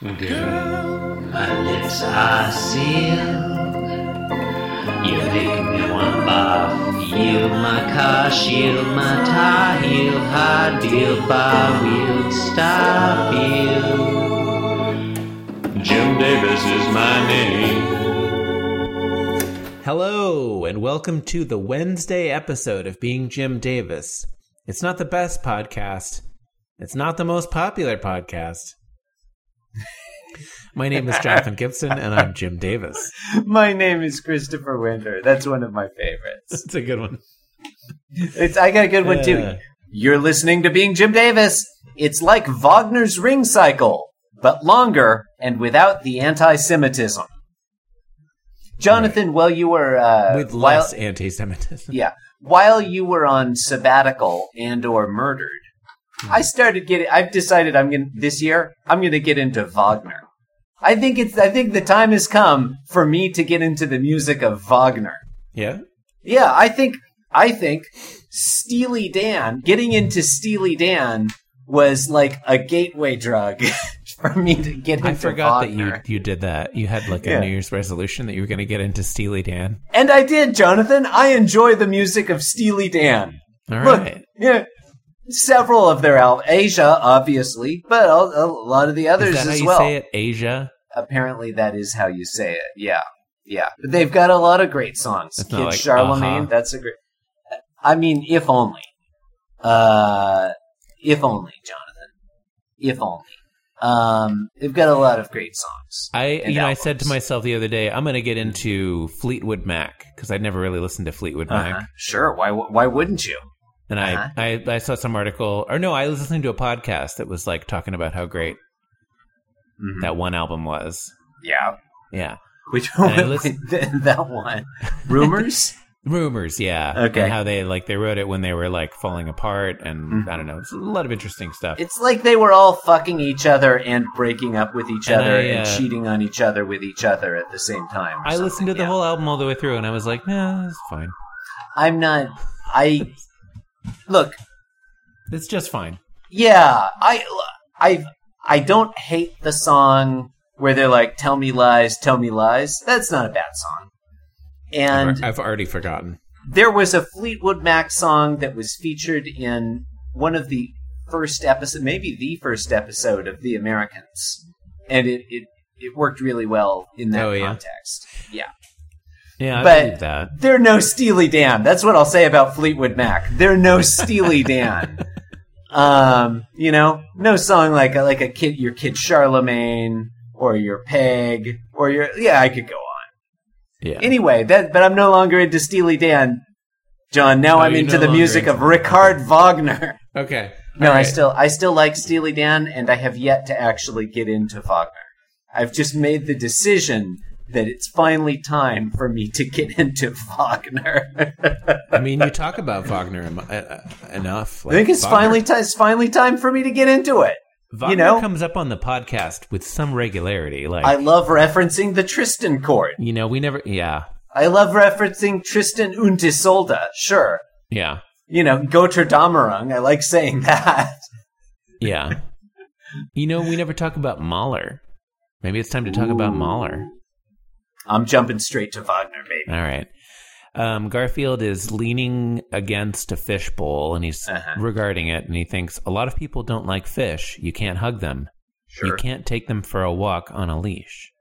Girl, my lips are sealed. You make me want barf. Yield my car, shield my tie, heel, high deal, bar wheel, stop you. Jim Davis is my name. Hello, and welcome to the Wednesday episode of Being Jim Davis. It's not the best podcast, it's not the most popular podcast. My name is Jonathan Gibson, and I'm Jim Davis. My name is Christopher Winter. That's one of my favorites. It's a good one. It's I got a good one too. Uh. You're listening to Being Jim Davis. It's like Wagner's Ring Cycle, but longer and without the anti-Semitism. Jonathan, while you were uh, With while, less anti Semitism. yeah, while you were on sabbatical and or murdered, Hmm. I started getting. I've decided I'm gonna this year. I'm gonna get into Wagner. I think it's. I think the time has come for me to get into the music of Wagner. Yeah? Yeah, I think I think Steely Dan, getting into Steely Dan was like a gateway drug for me to get into I forgot that you, you did that. You had like a Yeah. New Year's resolution that you were going to get into Steely Dan. And I did, Jonathan. I enjoy the music of Steely Dan. All Look, right. yeah, several of their albums, Asia, obviously, but a, a lot of the others Is that how as you well. say it? Asia? Apparently, that is how you say it. Yeah, yeah. But they've got a lot of great songs. It's Kid like, Charlemagne, uh-huh. that's a great. I mean, if only. Uh, if only, Jonathan. If only. Um, they've got a lot of great songs. I, you know, I said to myself the other day, I'm going to get into Fleetwood Mac because I'd never really listened to Fleetwood Uh-huh. Mac. Sure. Why? Why wouldn't you? And Uh-huh. I, I, I saw some article, or no, I was listening to a podcast that was like talking about how great Mhm. that one album was. Yeah. Yeah. Which one? listen- that one. Rumors. Rumors, yeah. Okay. And how they like they wrote it when they were like falling apart, and Mhm. I don't know, it's a lot of interesting stuff. It's like they were all fucking each other and breaking up with each And other I, and uh, cheating on each other with each other at the same time. I listened to something, the yeah. whole album all the way through, and I was like, nah, it's fine. I'm not. I look. It's just fine. Yeah, I, I, I don't hate the song where they're like, "Tell me lies, tell me lies." That's not a bad song. And I've, already forgotten. there was a Fleetwood Mac song that was featured in one of the first episode, maybe the first episode of The Americans, and it it, it worked really well in that Oh, yeah? context. Yeah, Yeah, I But- believe that. they're no Steely Dan. That's what I'll say about Fleetwood Mac. They're no Steely Dan. Um, you know, no song like a, like a kid, your kid Charlemagne or your Peg or your yeah, I could go on. Yeah. Anyway, that but I'm no longer into Steely Dan, John. Now Oh, I'm into no the music into- of Richard Wagner. okay. No, All I still I still like Steely Dan, and I have yet to actually get into Wagner. I've just made the decision that it's finally time for me to get into Wagner. I mean, you talk about Wagner em- uh, uh, enough. I think it's Wagner- finally time. It's finally time for me to get into it. Wagner you know? comes up on the podcast with some regularity. Like, I love referencing the Tristan chord. you know, we never. Yeah. I love referencing Tristan und Isolde. Sure, Yeah. you know Götterdämmerung. I like saying that. Yeah. you know, we never talk about Mahler. Maybe it's time to talk about Mahler. I'm jumping straight to Wagner, baby. All right. Um, Garfield is leaning against a fishbowl and he's Uh-huh. regarding it and he thinks a lot of people don't like fish. You can't hug them. Sure. You can't take them for a walk on a leash.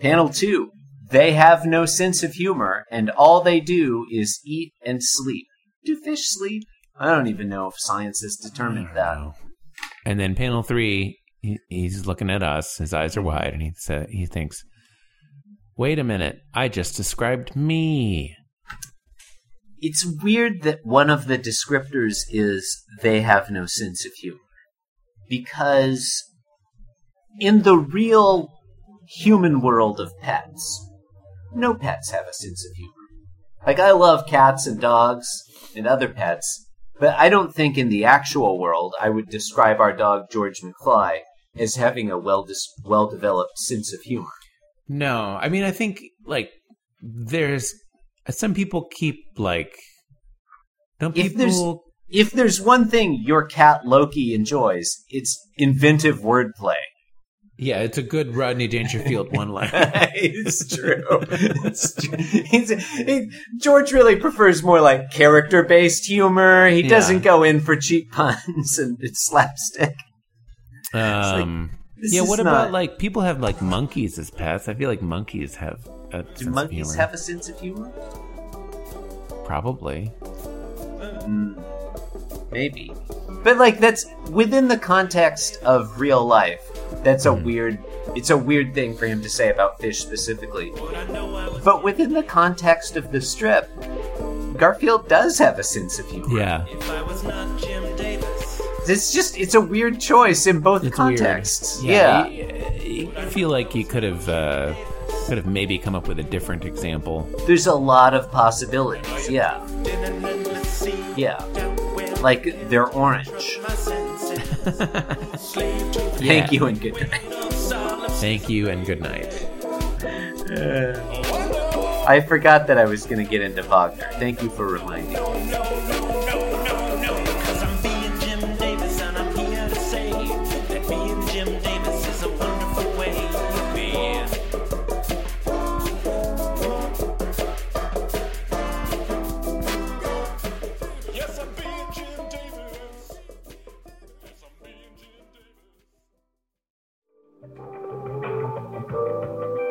Panel two. They have no sense of humor, and all they do is eat and sleep. Do fish sleep? I don't even know if science has determined that. Wow. And then panel three, he, he's looking at us. His eyes are wide, and he sa he thinks, "Wait a minute! I just described me." It's weird that one of the descriptors is they have no sense of humor. Because in the real human world of pets, no pets have a sense of humor. Like, I love cats and dogs and other pets, but I don't think in the actual world I would describe our dog George McFly as having a well well developed sense of humor. No, I mean, I think like there's some people keep like don't If there's- people If there's one thing your cat Loki enjoys, it's inventive wordplay. Yeah, it's a good Rodney Dangerfield one line. it's true. It's true. He, George really prefers more like character based humor. He Yeah. doesn't go in for cheap puns and it's slapstick. Um, This yeah, is what not- about like people have like monkeys as pets? I feel like monkeys have a sense Do of monkeys humor. have a sense of humor? Probably. Mm, maybe. But like that's within the context of real life. That's a Hmm. weird it's a weird thing for him to say about fish specifically. But within the context of the strip, Garfield does have a sense of humor. Yeah. It's just it's a weird choice in both It's contexts. weird. Yeah. I you feel like you could have uh, could have maybe come up with a different example. There's a lot of possibilities. Yeah. Yeah. Like they're orange. Thank you and good night. Thank you and good night. I forgot that I was going to get into Wagner. Thank you for reminding me.